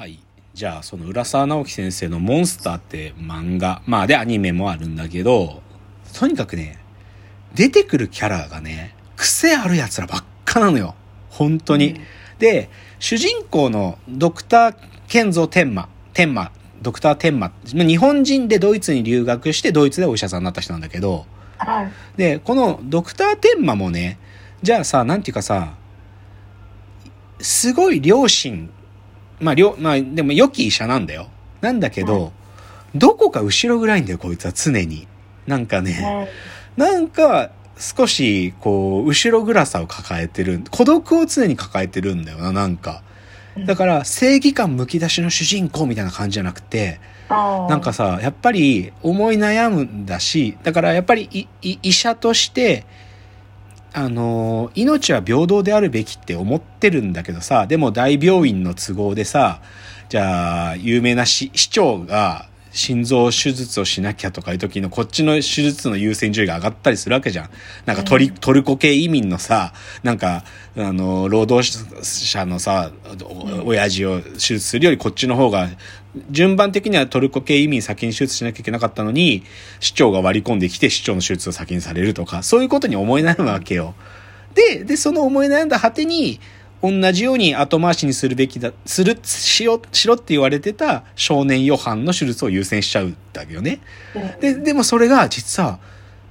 はい。じゃあ、その浦沢直樹先生のモンスターって漫画、まあでアニメもあるんだけど、とにかくね、出てくるキャラがね、癖ある奴らばっかなのよ。本当に。で、主人公のドクター・ケンゾ天馬、天馬、ドクター・天馬、日本人でドイツに留学してドイツでお医者さんになった人なんだけど、はい。で、このドクター・天馬もね、じゃあさ、なんていうかさ、すごい両親、まあ、両、まあ、でも良き医者なんだよ。なんだけど、はいどこか後ろぐらいんだよ、こいつは常に。なんかね、はい。なんか、少し、こう、後ろ暗さを抱えてる。孤独を常に抱えてるんだよな、なんか。だから、正義感むき出しの主人公みたいな感じじゃなくて、らなんか、さ、やっぱり思い悩むんだし、だからやっぱり医者として、あの、命は平等であるべきって思ってるんだけどさ、でも大病院の都合でさ、じゃあ、有名な市市長が心臓手術をしなきゃとかいう時のこっちの手術の優先順位が上がったりするわけじゃん。なんかトリ、トルコ系移民のさ、なんか、あの、労働者のさ、お親父を手術するよりこっちの方が、順番的にはトルコ系移民先に手術しなきゃいけなかったのに、市長が割り込んできて市長の手術を先にされるとか、そういうことに思い悩むわけよ。で、で、その思い悩んだ果てに、同じように後回しにするべきだ、する、しよ、しろって言われてた少年ヨハンの手術を優先しちゃうんだけどね。で、でもそれが実は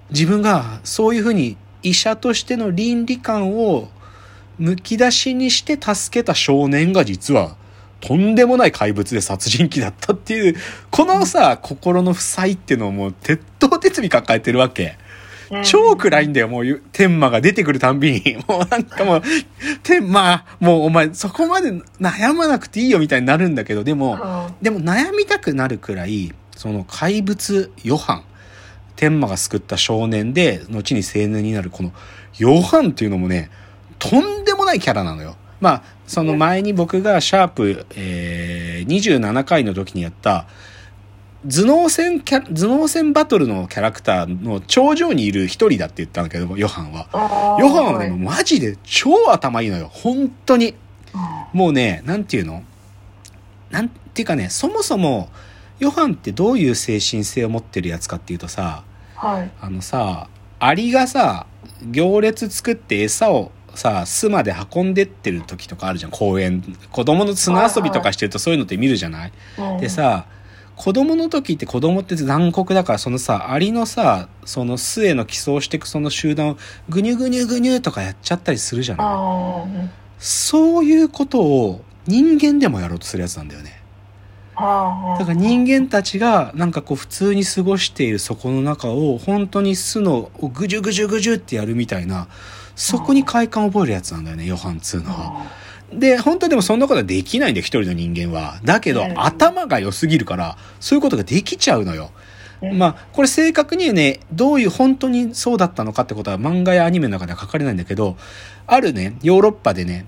自分がそういうふうに医者としての倫理観をむき出しにして助けた少年が実はとんでもない怪物で殺人鬼だったっていう、このさ、心の負債っていうのをもう鉄頭鉄尾抱えてるわけ。超暗いんだよ、もう、天馬が出てくるたんびに。もうなんかもう、天馬、もうお前そこまで悩まなくていいよみたいになるんだけど、でも、でも悩みたくなるくらい、その怪物ヨハン、天馬が救った少年で、後に青年になるこのヨハンっていうのもね、とんでもないキャラなのよ。まあ、その前に僕がシャープ、えー、27回の時にやった、頭脳戦キャ、頭脳戦バトルのキャラクターの頂上にいる一人だって言ったんだけど、ヨハンは。ヨハンはね、マジで超頭いいのよ。本当に。もうね、なんていうの？なんていうかね、そもそも、ヨハンってどういう精神性を持ってるやつかっていうとさ、はい。あのさ、アリがさ、行列作って餌をさ、巣まで運んでってる時とかあるじゃん、公園。子供の砂遊びとかしてるとそういうのって見るじゃない？でさ、子供の時って子供って残酷だから、そのさ、アリのさ、その巣への寄贈していくその集団をぐにゅぐにゅぐにゅとかやっちゃったりするじゃない？あそういうことを人間でもやろうとするやつなんだよね。あ。だから人間たちがなんかこう普通に過ごしているそこの中を本当に巣のをぐじゅぐじゅぐじゅってやるみたいな、そこに快感を覚えるやつなんだよね、ヨハン2のは。で、本当でもそんなことはできないんだよ、一人の人間は。だけど、うん頭が良すぎるから、そういうことができちゃうのよ。うんまあ、これ正確にね、どういう本当にそうだったのかってことは漫画やアニメの中では書かれないんだけど、あるね、ヨーロッパでね、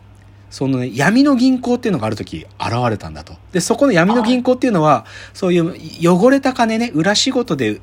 そのね、闇の銀行っていうのがある時現れたんだと。で、そこの闇の銀行っていうのは、そういう汚れた金ね、裏仕事で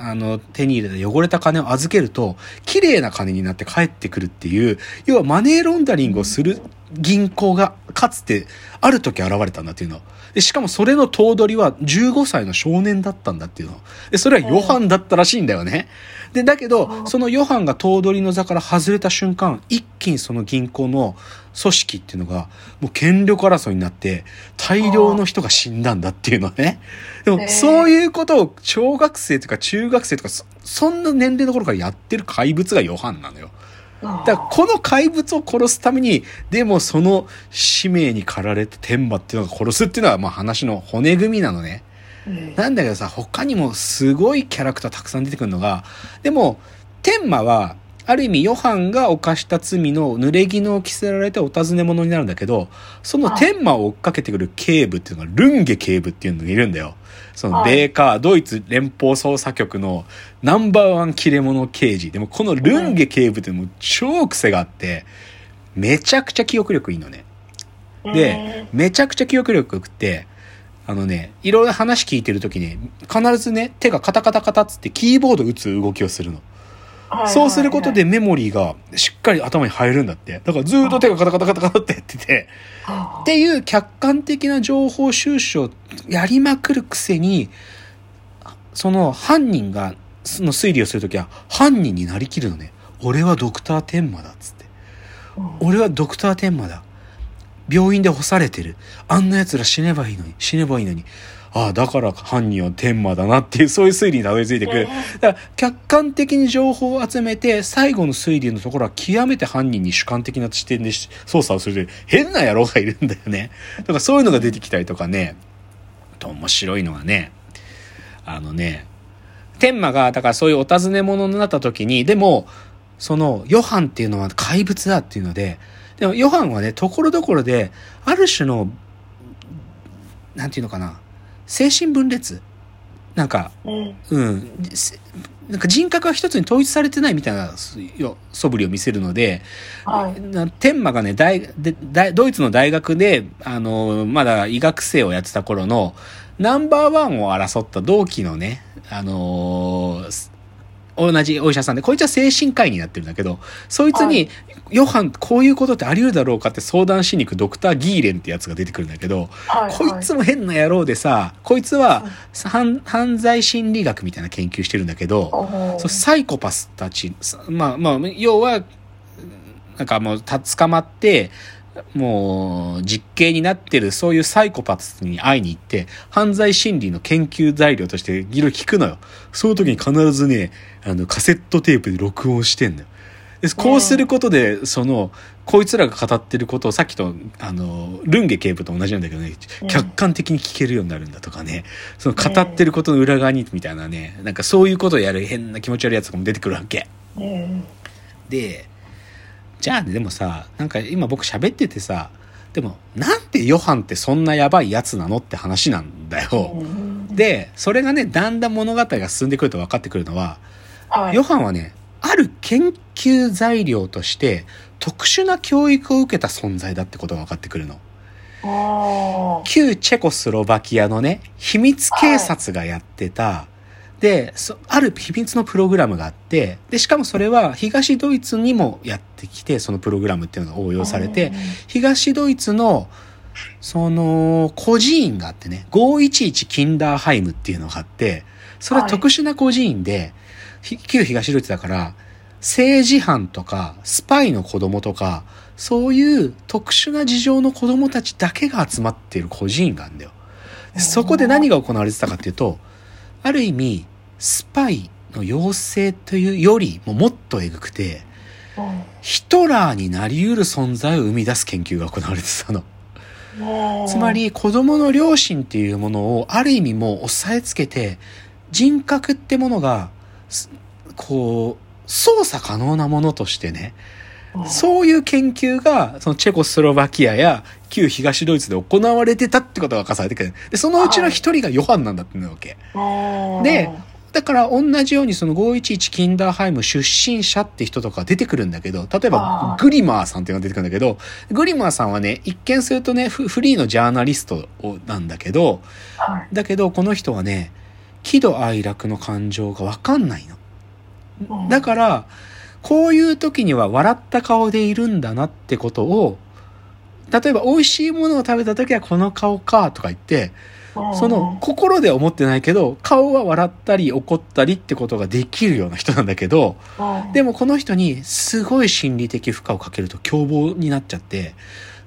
あの手に入れた汚れた金を預けると、綺麗な金になって帰ってくるっていう、要はマネーロンダリングをする銀行がかつてある時現れたんだっていうの。で、しかもそれの頭取は15歳の少年だったんだっていうの。で、それはヨハンだったらしいんだよね。で、だけど、そのヨハンが頭取の座から外れた瞬間、一気にその銀行の組織っていうのが、もう権力争いになって、大量の人が死んだんだっていうのね。でも、そういうことを小学生とか中学生とか、そそんな年齢の頃からやってる怪物がヨハンなのよ。だからこの怪物を殺すために、でもその使命に駆られて天馬っていうのが殺すっていうのはまあ話の骨組みなのね。なんだけどさ、他にもすごいキャラクターたくさん出てくるのが、でも、天馬は、ある意味、ヨハンが犯した罪の濡れ衣を着せられてお尋ね者になるんだけど、その天馬を追っかけてくる警部っていうのが、ルンゲ警部っていうのがいるんだよ。その、はいベーカー、ドイツ連邦捜査局のナンバーワン切れ者刑事。でも、このルンゲ警部ってもう超癖があって、めちゃくちゃ記憶力いいのね。で、めちゃくちゃ記憶力良くって、あのね、いろいろ話聞いてるときに、必ずね、手がカタカタカタっつってキーボード打つ動きをするの。そうすることでメモリーがしっかり頭に入るんだって。だからずっと手がカタカタカタカタってやってて、っていう客観的な情報収集をやりまくるくせに、その犯人が、その推理をするときは犯人になりきるのね。俺はドクター天馬だっつって。俺はドクター天馬だ。病院で干されてる。あんな奴ら死ねばいいのに、死ねばいいのに。ああ、だから犯人は天馬だなっていう、そういう推理にたどり着いてくる。だから、客観的に情報を集めて、最後の推理のところは極めて犯人に主観的な視点で操作をする変な野郎がいるんだよね。だからそういうのが出てきたりとかね、と面白いのはね、あのね、天馬が、だからそういうお尋ね者になった時に、でも、その、ヨハンっていうのは怪物だっていうので、でも、ヨハンはね、ところどころで、ある種の、なんていうのかな、精神分裂？なんか、うん、なんか人格は一つに統一されてないみたいな素振りを見せるので、はい、天馬がね大で大、ドイツの大学で、あの、まだ医学生をやってた頃の、ナンバーワンを争った同期のね、あのー同じお医者さんで、こいつは精神科医になってるんだけど、そいつに、ヨハン、こういうことってあり得るだろうかって相談しに行くドクター・ギーレンってやつが出てくるんだけど、はいはい、こいつも変な野郎でさ、こいつは犯犯罪心理学みたいな研究してるんだけど、そうサイコパスたち、まあまあ、要は、なんかもう、捕まって、もう実刑になってるそういうサイコパスに会いに行って犯罪心理の研究材料としていろいろ聞くのよ。その時に必ずね、あのカセットテープで録音してんのよ。でこうすることで、その、こいつらが語ってることをさっきと、あの、ルンゲ警部と同じなんだけどね、客観的に聞けるようになるんだとかね、その語ってることの裏側にみたいなね、なんかそういうことをやる変な気持ち悪いやつとかも出てくるわけ。で、じゃあね、でもさ、なんか今僕喋っててさ、でもなんでヨハンってそんなやばいやつなのって話なんだよ。で、それがね、だんだん物語が進んでくると分かってくるのは、はい、ヨハンはね、ある研究材料として特殊な教育を受けた存在だってことが分かってくるの。旧チェコスロバキアのね、秘密警察がやってた、はい、で、ある秘密のプログラムがあって、で、しかもそれは東ドイツにもやってきて、そのプログラムっていうのが応用されて、東ドイツのその、孤児院があってね、511キンダーハイムっていうのがあって、それは特殊な孤児院で、旧東ドイツだから、政治犯とか、スパイの子供とか、そういう特殊な事情の子供たちだけが集まっている孤児院があるんだよ。そこで何が行われてたかっていうと、ある意味、スパイの養成というよりももっとエグくて、ヒトラーになり得る存在を生み出す研究が行われてたの。つまり子供の良心っていうものをある意味もう押さえつけて人格ってものがこう操作可能なものとしてねそういう研究がそのチェコスロバキアや旧東ドイツで行われてたってことが明かされてくるでそのうちの一人がヨハンなんだってわけ。でだから同じようにその511キンダーハイム出身者って人とか出てくるんだけど、例えばグリマーさんっていうのが出てくるんだけど、グリマーさんはね、一見するとね、フリーのジャーナリストなんだけど、だけどこの人はね、喜怒哀楽の感情がわかんないの。だから、こういう時には笑った顔でいるんだなってことを、例えば美味しいものを食べた時はこの顔かとか言って、その心では思ってないけど顔は笑ったり怒ったりってことができるような人なんだけどでもこの人にすごい心理的負荷をかけると凶暴になっちゃって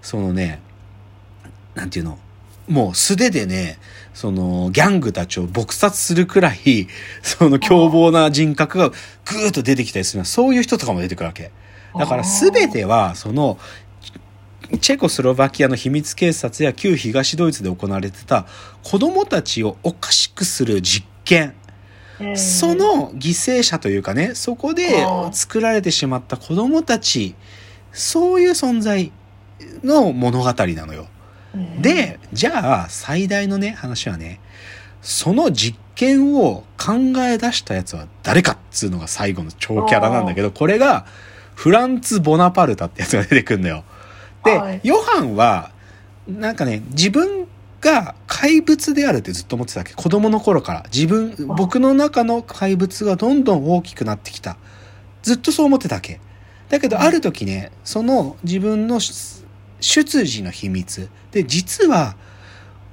そのねなんていうの？もう素手でねそのギャングたちを撲殺するくらいその凶暴な人格がぐーっと出てきたりするそういう人とかも出てくるわけ。だから全てはそのチェコスロバキアの秘密警察や旧東ドイツで行われてた子供たちをおかしくする実験。その犠牲者というかね、そこで作られてしまった子供たち、そういう存在の物語なのよ。で、じゃあ最大のね、話はね、その実験を考え出したやつは誰かっつうのが最後の超キャラなんだけど、これがフランツ・ボナパルタってやつが出てくるんだよ。で、はい、ヨハンは、なんかね、自分が怪物であるってずっと思ってたわけ。子供の頃から。自分、僕の中の怪物がどんどん大きくなってきた。ずっとそう思ってたわけ。だけどある時ね、その自分の出自の秘密で、実は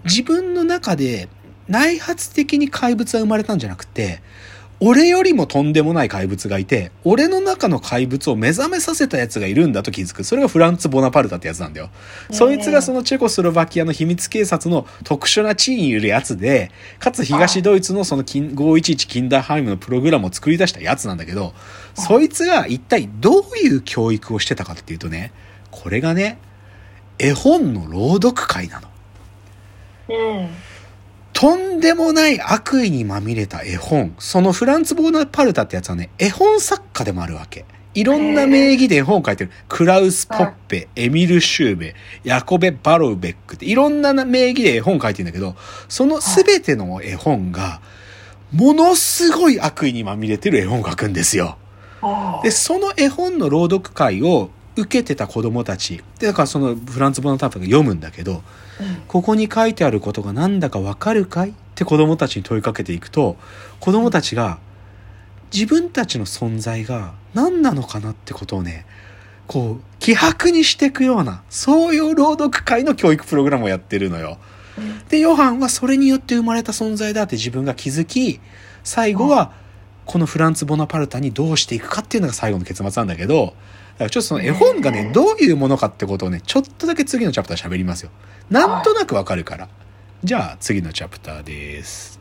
自分の中で内発的に怪物は生まれたんじゃなくて、俺よりもとんでもない怪物がいて、俺の中の怪物を目覚めさせたやつがいるんだと気づく。それがフランツ・ボナパルタってやつなんだよ。そいつがそのチェコスロバキアの秘密警察の特殊な地位にいるやつで、かつ東ドイツのその511キンダーハイムのプログラムを作り出したやつなんだけど、そいつが一体どういう教育をしてたかっていうとね、これがね、絵本の朗読会なの。うん。とんでもない悪意にまみれた絵本。そのフランツ・ボーナパルタってやつはね、絵本作家でもあるわけ。いろんな名義で絵本を書いてる。クラウス・ポッペ、エミル・シューベ、ヤコベ・バロウベックっていろんな名義で絵本を書いてるんだけど、その全ての絵本が、ものすごい悪意にまみれてる絵本を書くんですよ。で、その絵本の朗読会を受けてた子供たち。で、だからそのフランツ・ボナタルタが読むんだけど、ここに書いてあることがなんだかわかるかい？って子供たちに問いかけていくと、子供たちが自分たちの存在が何なのかなってことをね、こう、希薄にしていくような、そういう朗読会の教育プログラムをやってるのよ。で、ヨハンはそれによって生まれた存在だって自分が気づき、最後はこのフランツ・ボナパルタにどうしていくかっていうのが最後の結末なんだけど、だからちょっとその絵本がね、どういうものかってことをね、ちょっとだけ次のチャプター喋りますよ。なんとなくわかるから。じゃあ次のチャプターです。